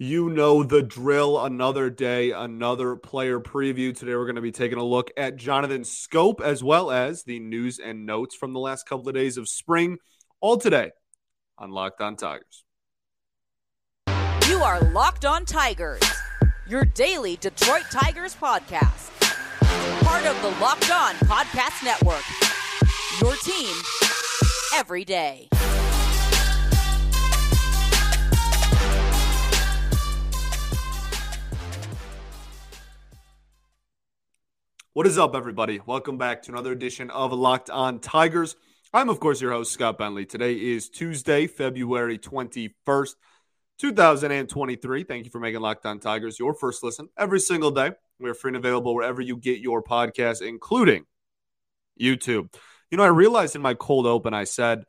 You know the drill. Another day, another player preview. Today, we're going to be taking a look at Jonathan Schoop as well as the news and notes from the last couple of days of spring. All today on Locked On Tigers. You are Locked On Tigers, your daily Detroit Tigers podcast. Part of the Locked On Podcast Network. Your team every day. What is up, everybody? Welcome back to another edition of Locked On Tigers. I'm, of course, your host, Scott Bentley. Today is Tuesday, February 21st, 2023. Thank you for making Locked On Tigers your first listen every single day. We're free and available wherever you get your podcast, including YouTube. You know, I realized in my cold open, I said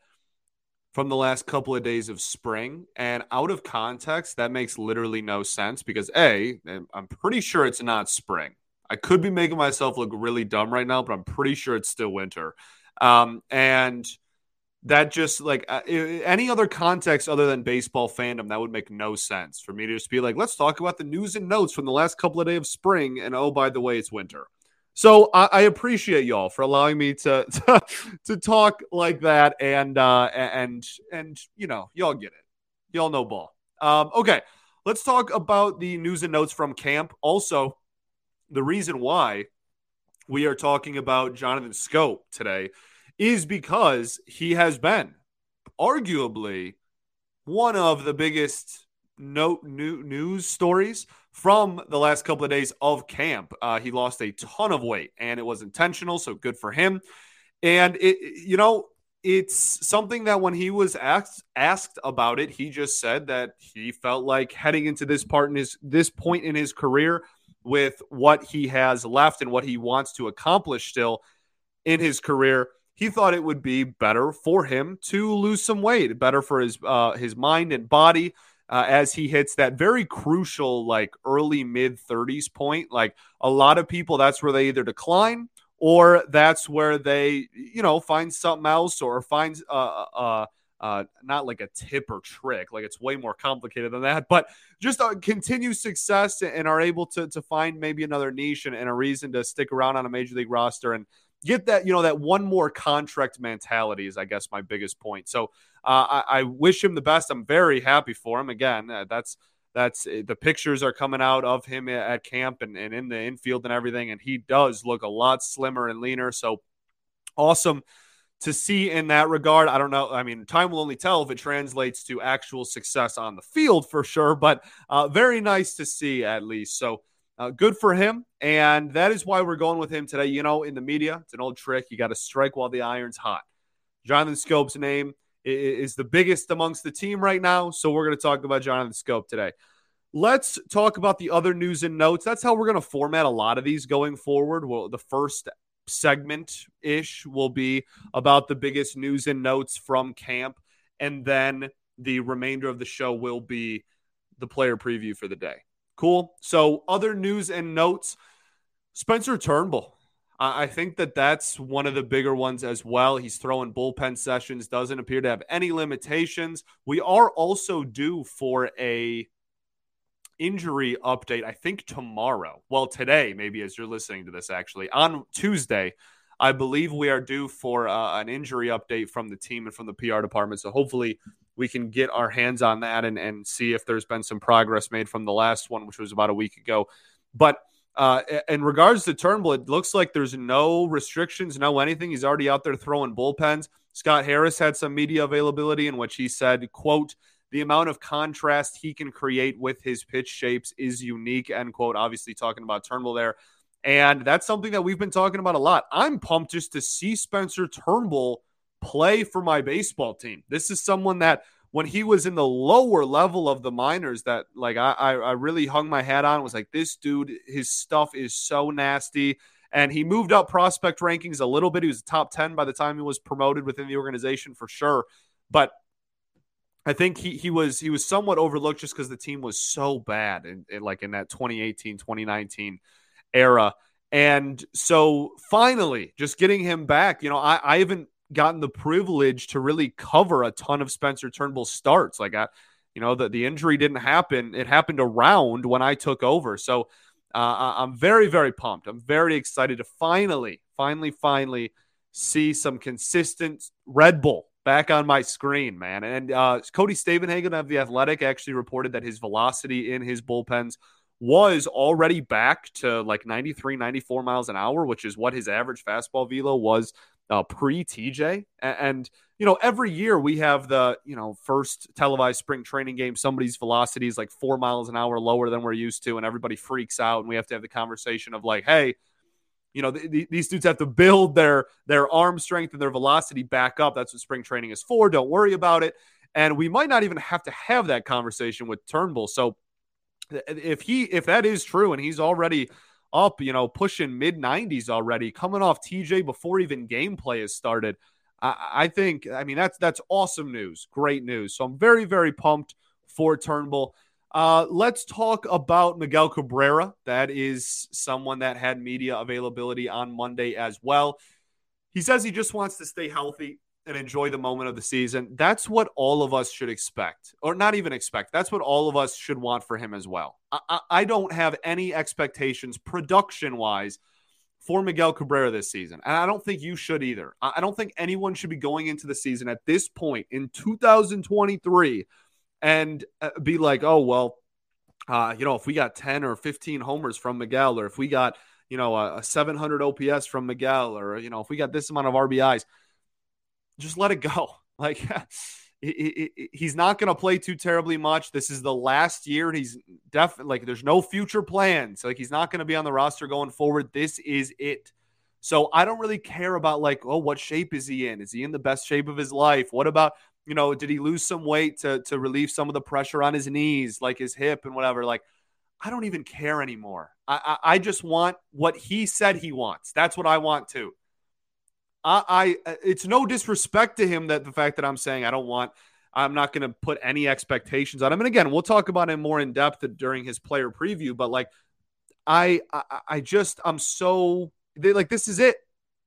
from the last couple of days of spring, and out of context, that makes literally no sense because A, I'm pretty sure it's not spring. I could be making myself look really dumb right now, but I'm pretty sure it's still winter. Um, and that just like uh, any other context other than baseball fandom, that would make no sense for me to just be like, let's talk about the news and notes from the last couple of days of spring. And oh, by the way, it's winter. So I, I appreciate y'all for allowing me to, to, to talk like that, and uh, and and you know y'all get it, y'all know ball. Um, okay, let's talk about the news and notes from camp. Also, the reason why we are talking about Jonathan Schoop today is because he has been arguably one of the biggest note new news stories from the last couple of days of camp. Uh, he lost a ton of weight and it was intentional, so good for him. And it, you know, it's something that when he was asked asked about it, he just said that he felt like heading into this part in his this point in his career with what he has left and what he wants to accomplish still in his career, he thought it would be better for him to lose some weight, better for his uh, his mind and body uh, as he hits that very crucial like early mid 30s point. Like a lot of people, that's where they either decline or that's where they you know find something else or find uh, uh, uh, not like a tip or trick, like it's way more complicated than that, but just uh, continue success and are able to to find maybe another niche and, and a reason to stick around on a major league roster and get that you know that one more contract mentality is I guess my biggest point. So uh, I, I, wish him the best. I'm very happy for him. Again, uh, that's that's uh, the pictures are coming out of him at camp and, and in the infield and everything, and he does look a lot slimmer and leaner. So awesome to see in that regard. I don't know. I mean, time will only tell if it translates to actual success on the field for sure, but uh, very nice to see at least. So uh, good for him. And that is why we're going with him today. You know, in the media, it's an old trick. You got to strike while the iron's hot. Jonathan Schoop's name is the biggest amongst the team right now. So we're going to talk about Jonathan Schoop today. Let's talk about the other news and notes. That's how we're going to format a lot of these going forward. Well, the first segment ish will be about the biggest news and notes from camp. And then the remainder of the show will be the player preview for the day. Cool. So, other news and notes Spencer Turnbull. I think that that's one of the bigger ones as well. He's throwing bullpen sessions, doesn't appear to have any limitations. We are also due for a injury update, I think tomorrow. Well, today, maybe as you're listening to this, actually, on Tuesday, I believe we are due for uh, an injury update from the team and from the PR department. So hopefully we can get our hands on that and, and see if there's been some progress made from the last one, which was about a week ago. But uh, in regards to Turnbull, it looks like there's no restrictions, no anything. He's already out there throwing bullpens. Scott Harris had some media availability in which he said, quote, the amount of contrast he can create with his pitch shapes is unique, end quote. Obviously, talking about Turnbull there. And that's something that we've been talking about a lot. I'm pumped just to see Spencer Turnbull play for my baseball team. This is someone that when he was in the lower level of the minors that like I, I really hung my hat on was like this dude his stuff is so nasty and he moved up prospect rankings a little bit he was top 10 by the time he was promoted within the organization for sure but I think he he was he was somewhat overlooked just because the team was so bad in, in, like in that 2018 2019 era. And so finally, just getting him back, you know, I, I haven't gotten the privilege to really cover a ton of Spencer Turnbull starts. Like I You know, the, the injury didn't happen. It happened around when I took over. So uh, I'm very, very pumped. I'm very excited to finally, finally, finally see some consistent Red Bull back on my screen, man. And uh, Cody Stavenhagen of The Athletic actually reported that his velocity in his bullpens was already back to like 93, 94 miles an hour, which is what his average fastball velo was uh, pre TJ. And, you know, every year we have the, you know, first televised spring training game, somebody's velocity is like four miles an hour lower than we're used to, and everybody freaks out. And we have to have the conversation of like, hey, you know, th- th- these dudes have to build their their arm strength and their velocity back up. That's what spring training is for. Don't worry about it. And we might not even have to have that conversation with Turnbull. So if he if that is true and he's already up, you know, pushing mid 90s already, coming off TJ before even gameplay has started. I, I, think, I mean, that's that's awesome news, great news. So I'm very, very pumped for Turnbull. Uh, let's talk about Miguel Cabrera. That is someone that had media availability on Monday as well. He says he just wants to stay healthy and enjoy the moment of the season. That's what all of us should expect, or not even expect. That's what all of us should want for him as well. I, I, I don't have any expectations production wise for Miguel Cabrera this season. And I don't think you should either. I, I don't think anyone should be going into the season at this point in 2023 and uh, be like, oh, well, uh, you know, if we got 10 or 15 homers from Miguel, or if we got, you know, a, a 700 OPS from Miguel, or, you know, if we got this amount of RBIs – just let it go. Like he's not going to play too terribly much. This is the last year. He's definitely like there's no future plans. Like he's not going to be on the roster going forward. This is it. So I don't really care about like, oh, what shape is he in? Is he in the best shape of his life? What about, you know, did he lose some weight to to relieve some of the pressure on his knees, like his hip and whatever? Like, I don't even care anymore. I, I, I just want what he said he wants. That's what I want too. I, I uh, it's no disrespect to him that the fact that I'm saying I don't want I'm not going to put any expectations on him. And again, we'll talk about him more in depth during his player preview. But like, I, I, I just, I'm so they, like, this is it.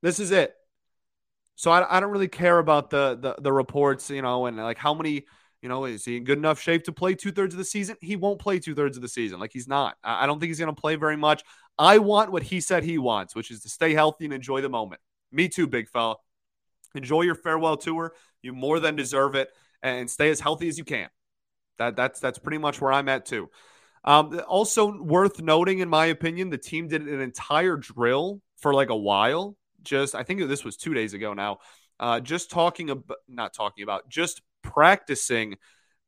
This is it. So I, I don't really care about the, the the reports, you know, and like how many, you know, is he in good enough shape to play two thirds of the season? He won't play two thirds of the season. Like he's not. I, I don't think he's going to play very much. I want what he said he wants, which is to stay healthy and enjoy the moment. Me too, big fella. Enjoy your farewell tour. You more than deserve it, and stay as healthy as you can. That that's that's pretty much where I'm at too. Um, also worth noting, in my opinion, the team did an entire drill for like a while. Just I think this was two days ago now. Uh, just talking about not talking about just practicing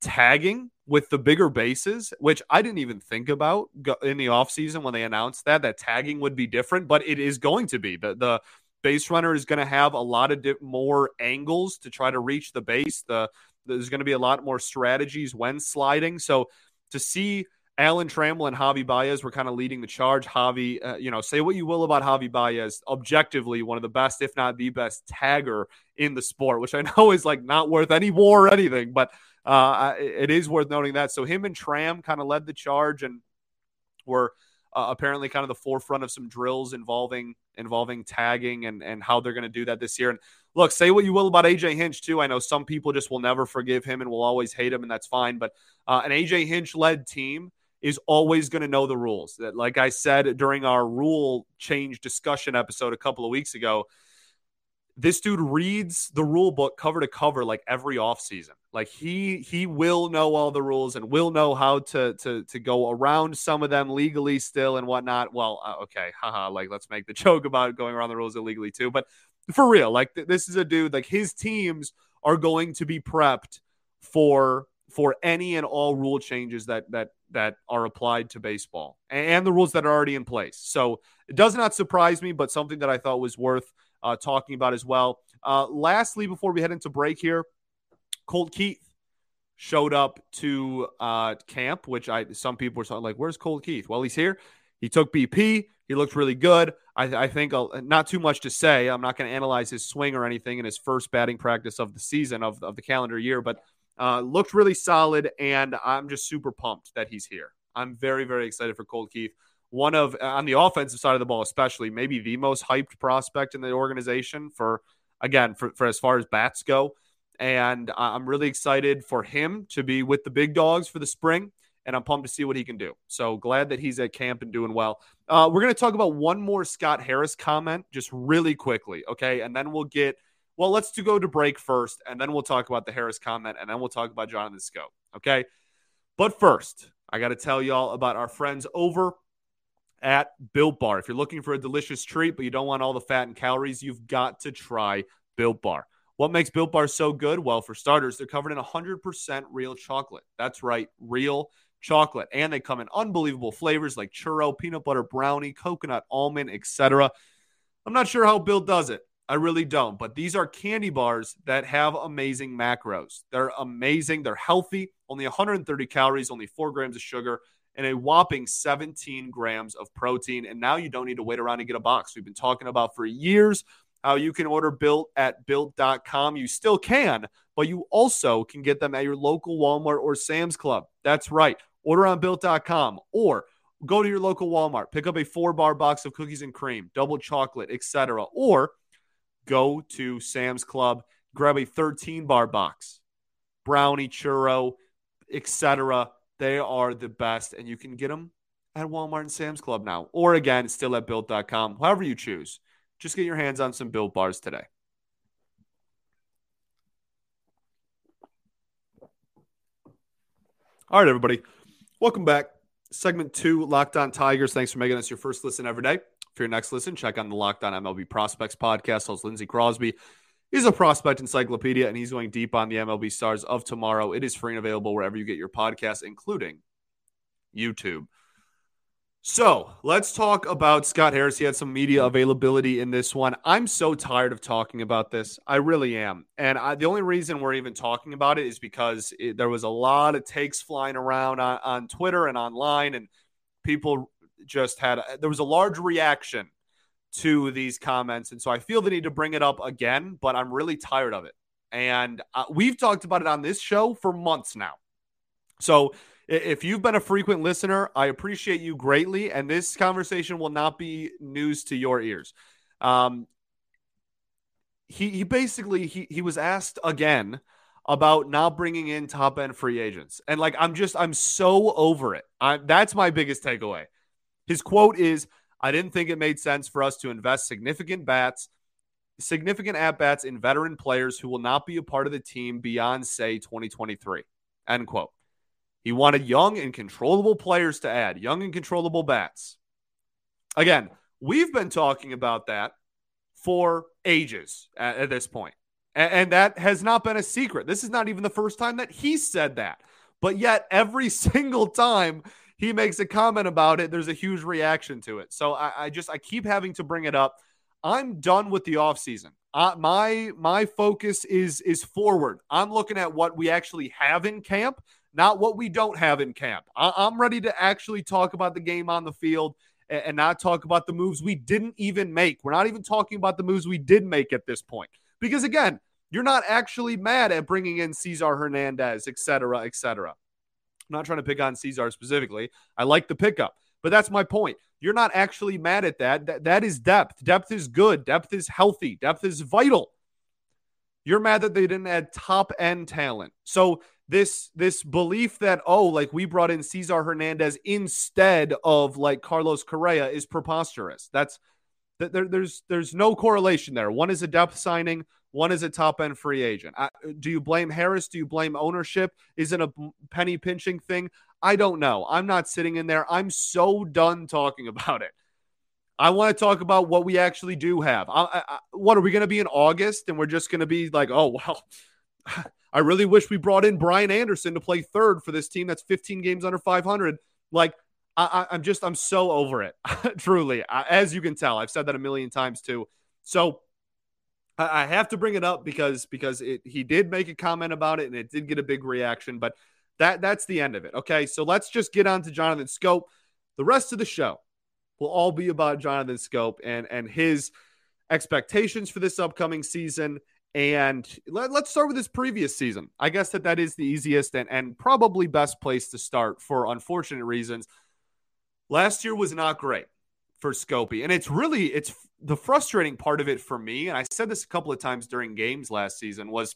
tagging with the bigger bases, which I didn't even think about in the offseason when they announced that that tagging would be different, but it is going to be. The the base runner is going to have a lot of di- more angles to try to reach the base. The there's going to be a lot more strategies when sliding. So to see Alan Trammell and Javi Baez were kind of leading the charge. Javi, uh, you know, say what you will about Javi Baez, objectively one of the best, if not the best, tagger in the sport, which I know is like not worth any war or anything, but uh, it is worth noting that. So him and Tram kind of led the charge and were uh, apparently kind of the forefront of some drills involving involving tagging and and how they're going to do that this year. And look, say what you will about AJ Hinch too. I know some people just will never forgive him and will always hate him, and that's fine. But uh, an AJ Hinch led team is always going to know the rules. That, like I said during our rule change discussion episode a couple of weeks ago, this dude reads the rule book cover to cover like every offseason. Like he he will know all the rules and will know how to to to go around some of them legally still and whatnot. Well, uh, okay, haha. Like let's make the joke about going around the rules illegally too. But for real, like th- this is a dude. Like his teams are going to be prepped for for any and all rule changes that that that are applied to baseball and, the rules that are already in place. So it does not surprise me, but something that I thought was worth uh, talking about as well. Uh, lastly, before we head into break here, Colt Keith showed up to uh, camp, which I some people were like, "Where's Colt Keith?" Well, he's here. He took BP. He looked really good. I, I think I'll, not too much to say. I'm not going to analyze his swing or anything in his first batting practice of the season of, of the calendar year, but uh, looked really solid. And I'm just super pumped that he's here. I'm very, very excited for Colt Keith one of on the offensive side of the ball, especially maybe the most hyped prospect in the organization for again for, for as far as bats go. And I'm really excited for him to be with the big dogs for the spring. And I'm pumped to see what he can do. So glad that he's at camp and doing well. Uh, we're going to talk about one more Scott Harris comment just really quickly. Okay. And then we'll get, well, let's to go to break first. And then we'll talk about the Harris comment. And then we'll talk about Jonathan Schoop. Okay. But first, I got to tell y'all about our friends over at Built Bar. If you're looking for a delicious treat, but you don't want all the fat and calories, you've got to try Built Bar. What makes Built Bar so good? Well, for starters, they're covered in 100% real chocolate. That's right, real chocolate. And they come in unbelievable flavors like churro, peanut butter brownie, coconut almond, etc. I'm not sure how Built does it. I really don't. But these are candy bars that have amazing macros. They're amazing. They're healthy, only 130 calories, only four grams of sugar, and a whopping 17 grams of protein. And now you don't need to wait around to get a box. We've been talking about for years how you can order built at built.com. You still can, but you also can get them at your local Walmart or Sam's Club. That's right. Order on built.com or go to your local Walmart, pick up a four bar box of cookies and cream, double chocolate, etc. Or go to Sam's Club, grab a 13 bar box, brownie, churro, etc. They are the best, and you can get them at Walmart and Sam's Club now, or again, still at built.com, however you choose. Just get your hands on some built bars today. All right, everybody. Welcome back. Segment two, Locked On Tigers. Thanks for making us your first listen every day. For your next listen, check on the Locked On MLB Prospects podcast. Host Lindsey Crosby. He's a prospect encyclopedia, and he's going deep on the MLB stars of tomorrow. It is free and available wherever you get your podcasts, including YouTube. So let's talk about Scott Harris. He had some media availability in this one. I'm so tired of talking about this. I really am. And I, the only reason we're even talking about it is because it, there was a lot of takes flying around on, on Twitter and online, and people just had, there was a large reaction to these comments. And so I feel the need to bring it up again, but I'm really tired of it. And uh, we've talked about it on this show for months now. So if you've been a frequent listener, I appreciate you greatly, and this conversation will not be news to your ears. Um, he he basically he he was asked again about not bringing in top end free agents, and like I'm just I'm so over it. I, that's my biggest takeaway. His quote is, "I didn't think it made sense for us to invest significant bats." Significant at bats in veteran players who will not be a part of the team beyond, say, 2023. End quote. He wanted young and controllable players to add, young and controllable bats. Again, we've been talking about that for ages at, at this point. And, and that has not been a secret. This is not even the first time that he said that. But yet, every single time he makes a comment about it, there's a huge reaction to it. So I, I just I keep having to bring it up. I'm done with the offseason. Uh, my my focus is is forward. I'm looking at what we actually have in camp not what we don't have in camp. I- am ready to actually talk about the game on the field and-, and not talk about the moves we didn't even make. We're not even talking about the moves we did make at this point. Because again, you're not actually mad at bringing in Cesar Hernandez, et cetera, et cetera. Not trying to pick on Cesar specifically. I like the pickup, but that's my point. You're not actually mad at that. That, that is depth. Depth is good. Depth is healthy. Depth is vital. You're mad that they didn't add top end talent. So this this belief that oh like we brought in Cesar Hernandez instead of like Carlos Correa is preposterous. That's that there, there's there's no correlation there. One is a depth signing, one is a top end free agent. I, do you blame Harris? Do you blame ownership? Is it a penny pinching thing? I don't know. I'm not sitting in there. I'm so done talking about it. I want to talk about what we actually do have. I, I, what are we going to be in August and we're just going to be like, oh well. I really wish we brought in Brian Anderson to play third for this team that's 15 games under 500. Like, I, am just, I'm so over it. Truly. As you can tell, I've said that a million times too. So I, have to bring it up because, because it, he did make a comment about it and it did get a big reaction, but that, that's the end of it. Okay. So let's just get on to Jonathan Schoop. The rest of the show will all be about Jonathan Schoop and, and his expectations for this upcoming season and let, us start with this previous season. I guess that that is the easiest and, and probably best place to start for unfortunate reasons. Last year was not great for Scopey. And it's really, it's the frustrating part of it for me. And I said this a couple of times during games last season was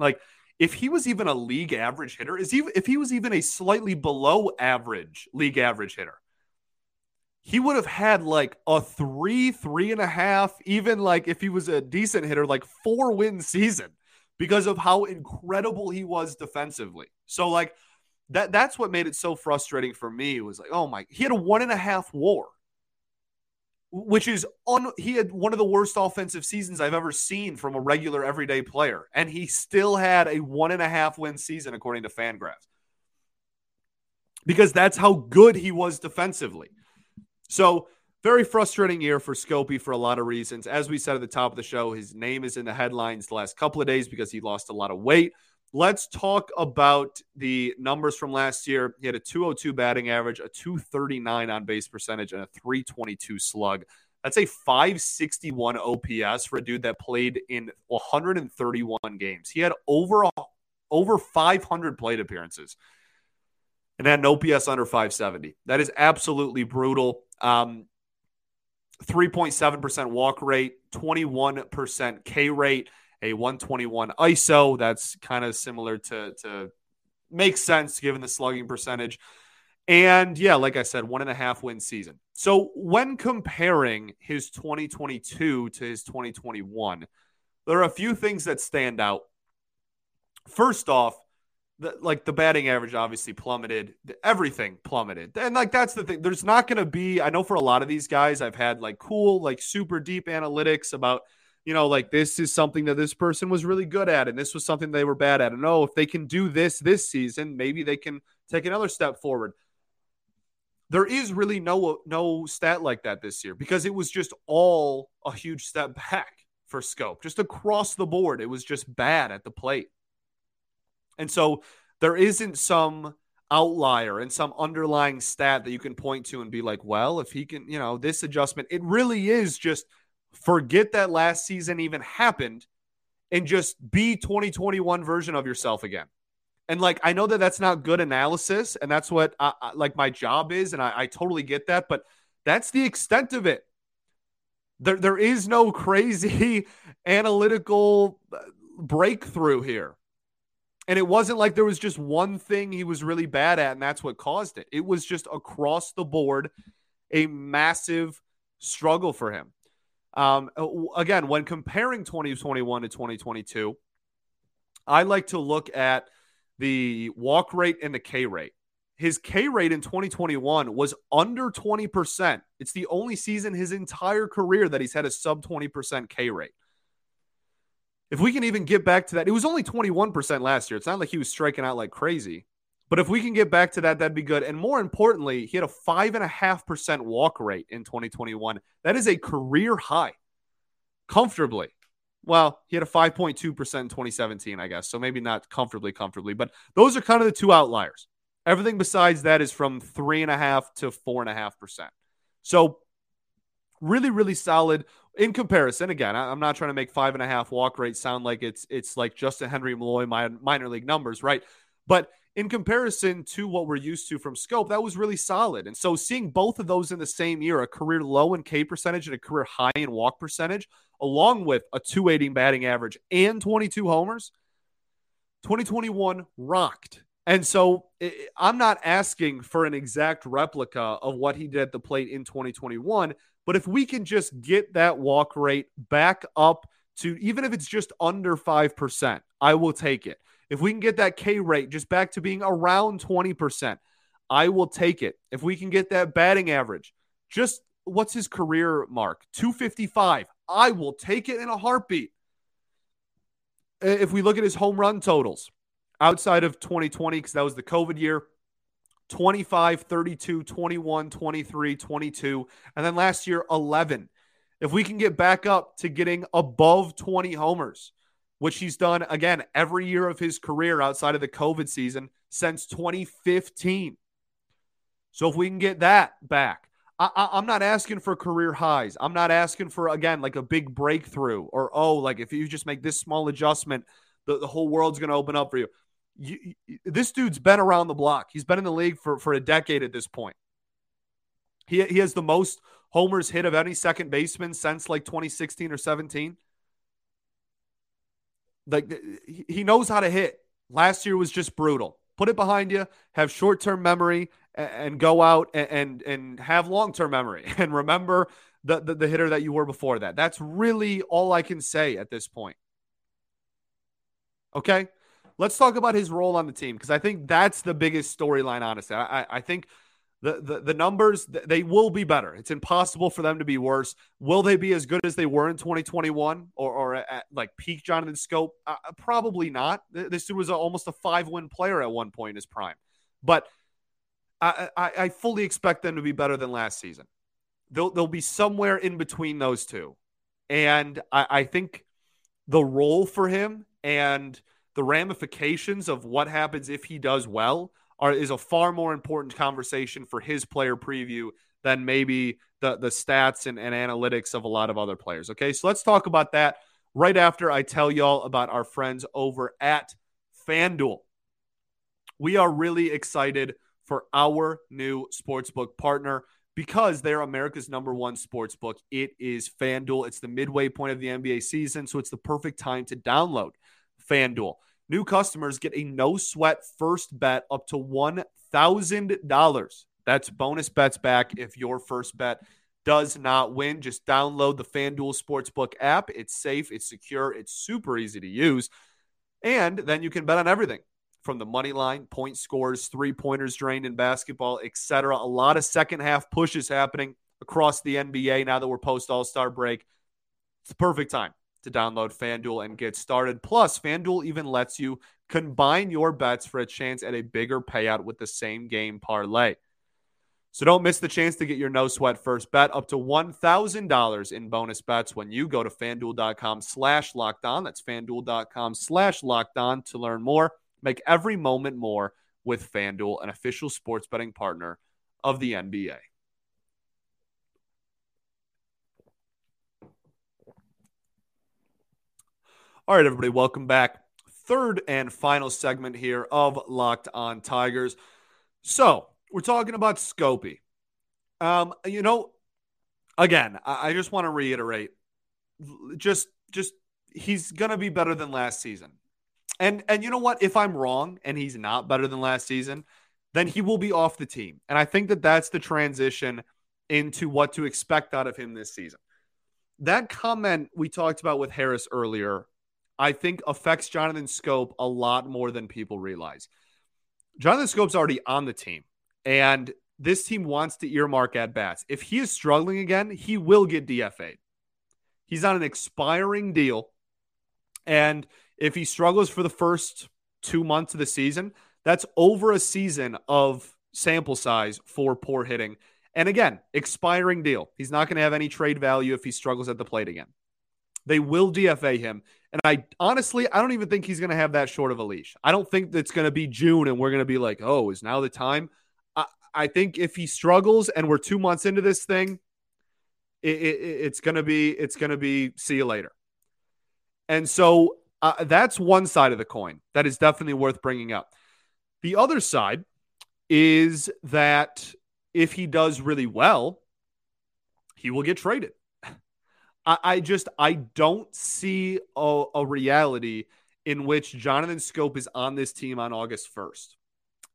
Like, if he was even a league average hitter, is even if he was even a slightly below average league average hitter, he would have had like a three, three and a half, even like if he was a decent hitter, like four win season because of how incredible he was defensively. So like that that's what made it so frustrating for me. Was like, oh my, he had a one and a half war, which is on. He had one of the worst offensive seasons I've ever seen from a regular everyday player, and he still had a one and a half win season according to Fangraphs because that's how good he was defensively. So very frustrating year for Scopey for a lot of reasons. As we said at the top of the show, his name is in the headlines the last couple of days because he lost a lot of weight. Let's talk about the numbers from last year. He had a 202 batting average, a 239 on base percentage, and a 322 slug. That's a 561 OPS for a dude that played in 131 games. He had over over 500 plate appearances and had an OPS under 570. That is absolutely brutal. Um, 3.7% walk rate, 21% K rate a 121 ISO. That's kind of similar to, to makes sense given the slugging percentage. And yeah, like I said, one and a half win season. So when comparing his 2022 to his 2021, there are a few things that stand out. First off, the, like the batting average obviously plummeted, everything plummeted. And like that's the thing. There's not going to be, I know for a lot of these guys, I've had like cool, like super deep analytics about you know, like this is something that this person was really good at, and this was something they were bad at. And oh, if they can do this this season, maybe they can take another step forward. There is really no no stat like that this year because it was just all a huge step back for Schoop. just across the board. It was just bad at the plate, and so there isn't some outlier and some underlying stat that you can point to and be like, well, if he can, you know, this adjustment, it really is just forget that last season even happened and just be 2021 version of yourself again. And like, I know that that's not good analysis, and that's what I, I, like my job is, and I, I totally get that, but that's the extent of it. There, there is no crazy analytical uh, breakthrough here. And it wasn't like there was just one thing he was really bad at, and that's what caused it. It was just across the board a massive struggle for him. Um, uh, again, when comparing 2021 to 2022, I like to look at the walk rate and the K rate. His K rate in 2021 was under 20%. It's the only season his entire career that he's had a sub 20% K rate. If we can even get back to that, it was only 21% last year. It's not like he was striking out like crazy. But if we can get back to that, that'd be good. And more importantly, he had a five and a half percent walk rate in 2021. That is a career high, comfortably. Well, he had a 5.2% in 2017, I guess. So maybe not comfortably, comfortably, but those are kind of the two outliers. Everything besides that is from three and a half to four and a half percent. So really, really solid in comparison. Again, I'm not trying to make five and a half walk rate sound like it's it's like Justin Henry Malloy minor league numbers, right? But in comparison to what we're used to from Schoop, that was really solid. And so seeing both of those in the same year, a career low in K percentage and a career high in walk percentage, along with a 280 batting average and 22 homers, 2021 rocked. And so I'm not asking for an exact replica of what he did at the plate in 2021, but if we can just get that walk rate back up to even if it's just under 5%, I will take it. If we can get that K rate just back to being around 20%, I will take it. If we can get that batting average, just what's his career mark? 255. I will take it in a heartbeat. If we look at his home run totals outside of 2020, because that was the COVID year 25, 32, 21, 23, 22, and then last year 11. If we can get back up to getting above 20 homers, which he's done again every year of his career outside of the COVID season since 2015. So if we can get that back, I, am not asking for career highs. I'm not asking for again like a big breakthrough or oh like if you just make this small adjustment, the, the whole world's going to open up for you. you. This dude's been around the block. He's been in the league for for a decade at this point. He he has the most homers hit of any second baseman since like 2016 or 17 Like he knows how to hit. Last year was just brutal. Put it behind you, have short term memory, and go out and and, have long term memory and remember the, the the hitter that you were before that. That's really all I can say at this point. Okay, let's talk about his role on the team because I think that's the biggest storyline. Honestly, I, I think the, the the numbers they will be better. It's impossible for them to be worse. Will they be as good as they were in 2021 or, or at like peak Jonathan Schoop? Uh, probably not. This dude was a, almost a five win player at one point in his prime, but I, I, I fully expect them to be better than last season. They'll they'll be somewhere in between those two, and I, I think the role for him and the ramifications of what happens if he does well are is a far more important conversation for his player preview than maybe the the stats and, and analytics of a lot of other players. Okay, so let's talk about that right after I tell y'all about our friends over at FanDuel. We are really excited for our new sportsbook partner because they're America's number one sportsbook. It is FanDuel. It's the midway point of the NBA season, so it's the perfect time to download FanDuel. New customers get a no sweat first bet up to $1,000. That's bonus bets back if your first bet does not win. Just download the FanDuel Sportsbook app. It's safe, it's secure, it's super easy to use. And then you can bet on everything from the money line, point scores, three pointers drained in basketball, etc. A lot of second half pushes happening across the NBA now that we're post All Star break. It's the perfect time to download FanDuel and get started. Plus, FanDuel even lets you combine your bets for a chance at a bigger payout with the same game parlay. So don't miss the chance to get your no sweat first bet up to $1,000 in bonus bets when you go to fanduel.com slash locked on. That's fanduel.com slash locked on to learn more. Make every moment more with FanDuel, an official sports betting partner of the NBA. All right, everybody, welcome back. Third and final segment here of Locked On Tigers. So we're talking about Scopey. Um, you know, again, I, I just want to reiterate, just just he's gonna be better than last season. And and you know what? If I'm wrong and he's not better than last season, then he will be off the team. And I think that that's the transition into what to expect out of him this season. That comment we talked about with Harris earlier I think affects Jonathan Schoop a lot more than people realize. Jonathan Schoop's already on the team, and this team wants to earmark at bats. If he is struggling again, he will get DFA'd. He's on an expiring deal. And if he struggles for the first two months of the season, that's over a season of sample size for poor hitting. And again, expiring deal. He's not going to have any trade value if he struggles at the plate again. They will DFA him. And I honestly, I don't even think he's going to have that short of a leash. I don't think it's going to be June and we're going to be like, oh, is now the time? I, I think if he struggles and we're two months into this thing, it, it, it's going to be, it's going to be, see you later. And so uh, that's one side of the coin that is definitely worth bringing up. The other side is that if he does really well, he will get traded. I, I just I don't see a, a reality in which Jonathan Schoop is on this team on August 1st.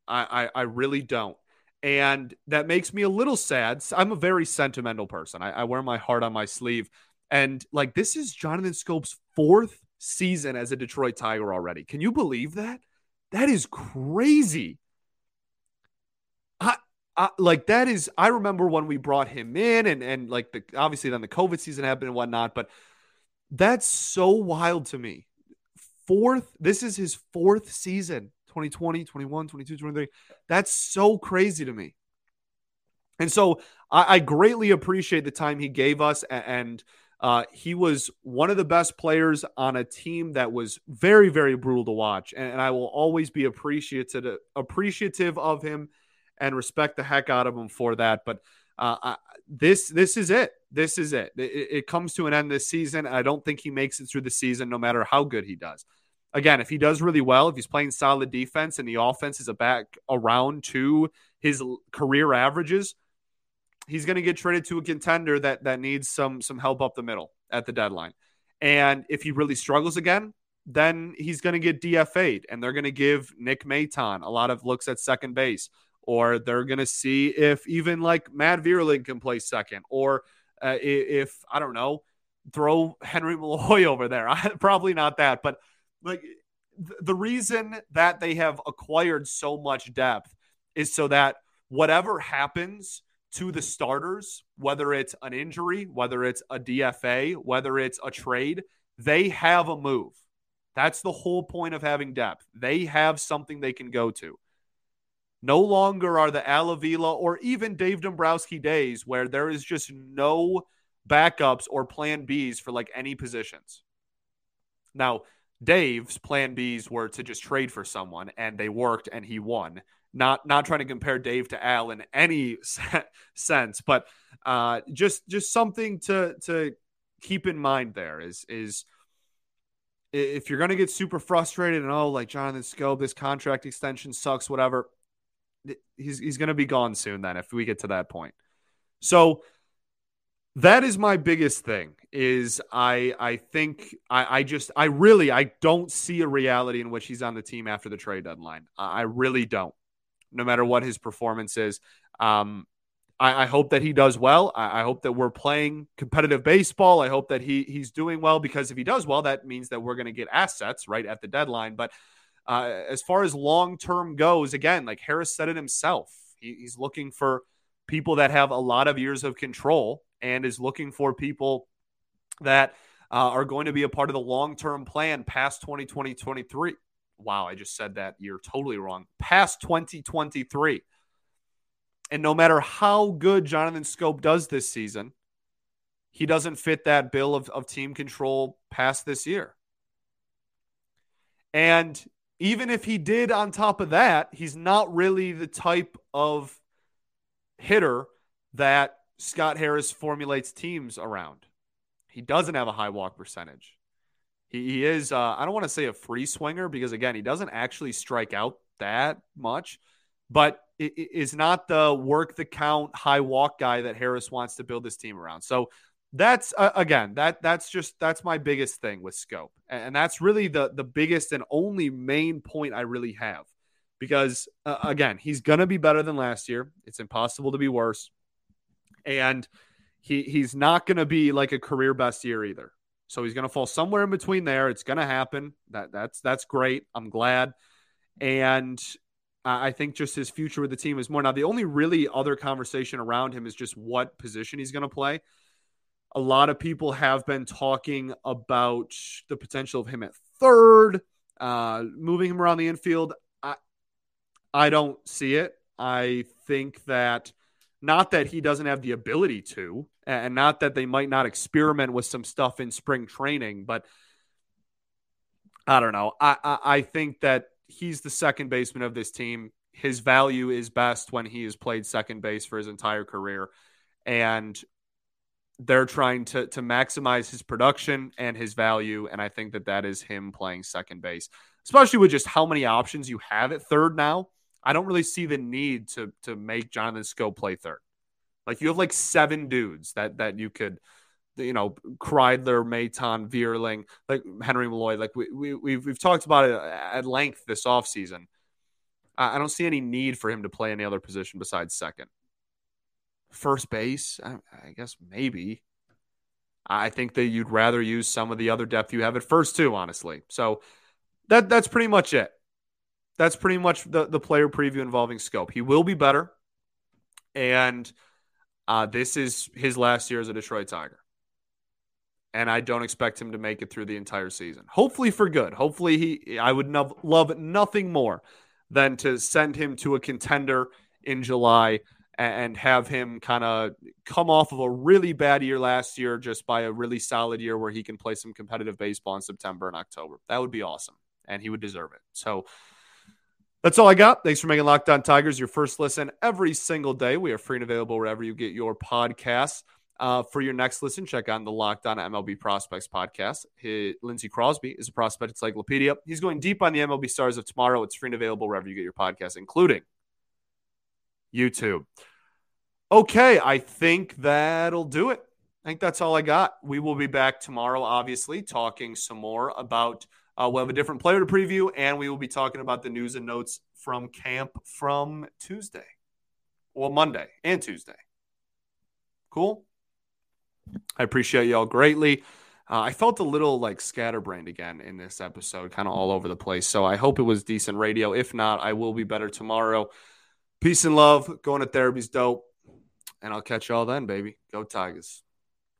I, I, I really don't. And that makes me a little sad. I'm a very sentimental person. I, I wear my heart on my sleeve. And like this is Jonathan Schoop's fourth season as a Detroit Tiger already. Can you believe that? That is crazy. I, like that is I remember when we brought him in and and like the obviously then the COVID season happened and whatnot, but that's so wild to me. Fourth, this is his fourth season 2020, 21, 22, 23. That's so crazy to me. And so I, I greatly appreciate the time he gave us. And uh, he was one of the best players on a team that was very, very brutal to watch. And, and I will always be appreciative, appreciative of him and respect the heck out of him for that. But uh, I, this this is it. This is it. it. It comes to an end this season. I don't think he makes it through the season, no matter how good he does. Again, if he does really well, if he's playing solid defense and the offense is a back around to his career averages, he's going to get traded to a contender that that needs some some help up the middle at the deadline. And if he really struggles again, then he's going to get DFA'd and they're going to give Nick Maton a lot of looks at second base, or they're going to see if even like Matt Vierling can play second, or uh, if, I don't know, throw Henry Malloy over there. Probably not that, but like the reason that they have acquired so much depth is so that whatever happens to the starters, whether it's an injury, whether it's a DFA, whether it's a trade, they have a move. That's the whole point of having depth. They have something they can go to. No longer are the Al Avila or even Dave Dombrowski days where there is just no backups or plan Bs for like any positions. Now, Dave's plan Bs were to just trade for someone and they worked and he won. Not not trying to compare Dave to Al in any sense, but uh, just just something to to keep in mind there is is if you're going to get super frustrated and oh like Jonathan Schoop this contract extension sucks whatever he's he's going to be gone soon then if we get to that point. So that is my biggest thing is i i think i i just i really i don't see a reality in which he's on the team after the trade deadline i really don't no matter what his performance is um I, I hope that he does well. I, I, hope that we're playing competitive baseball. I hope that he he's doing well because if he does well, that means that we're going to get assets right at the deadline. But uh, as far as long term goes, again, like Harris said it himself, he, he's looking for people that have a lot of years of control and is looking for people that uh, are going to be a part of the long term plan past 2020 23. Wow, I just said that year totally wrong. Past 2023. And no matter how good Jonathan Schoop does this season, he doesn't fit that bill of, of team control past this year. And even if he did on top of that, he's not really the type of hitter that Scott Harris formulates teams around. He doesn't have a high walk percentage. He, he is, uh, I don't want to say a free swinger because, again, he doesn't actually strike out that much, but it, it is not the work the count high walk guy that Harris wants to build this team around. So that's uh, again that that's just that's my biggest thing with Schoop, and that's really the the biggest and only main point I really have because uh, again he's gonna be better than last year. It's impossible to be worse and he he's not to be like a career best year either. So he's to fall somewhere in between there. It's to happen. That that's that's great. I'm glad, and I think just his future with the team is more. Now the only really other conversation around him is just what position he's going to play. A lot of people have been talking about the potential of him at third, uh, moving him around the infield. I I don't see it. I think that not that he doesn't have the ability to, and not that they might not experiment with some stuff in spring training, but I don't know. I, I, I think that he's the second baseman of this team. His value is best when he has played second base for his entire career. And they're trying to to maximize his production and his value and i think that that is him playing second base especially with just how many options you have at third now I don't really see the need to to make Jonathan Schoop play third. Like you have like seven dudes that that you could, you know, Kreidler, Maton, Vierling, like Henry Malloy. Like we, we we've we've talked about it at length this offseason. I, I don't see any need for him to play any other position besides second. First base, I, I guess maybe. I think that you'd rather use some of the other depth you have at first too, honestly. So that that's pretty much it that's pretty much the, the player preview involving Schoop. He will be better. And uh, this is his last year as a Detroit Tiger. And I don't expect him to make it through the entire season. Hopefully for good. Hopefully he I would no- love nothing more than to send him to a contender in July and have him kind of come off of a really bad year last year just by a really solid year where he can play some competitive baseball in September and October. That would be awesome. And he would deserve it. So that's all I got. Thanks for making Locked On Tigers your first listen every single day. We are free and available wherever you get your podcasts. Uh, for your next listen, check out the Locked On MLB Prospects podcast. Lindsey Crosby is a prospect encyclopedia. He's going deep on the MLB stars of tomorrow. It's free and available wherever you get your podcasts, including YouTube. Okay, I think that'll do it. I think that's all I got. We will be back tomorrow, obviously, talking some more about Uh, we'll have a different player to preview, and we will be talking about the news and notes from camp from Tuesday, well, Monday and Tuesday. Cool. I appreciate y'all greatly. Uh, I felt a little like scatterbrained again in this episode, kind of all over the place. So I hope it was decent radio. If not, I will be better tomorrow. Peace and love. Going to therapy's dope. And I'll catch y'all then, baby. Go Tigers.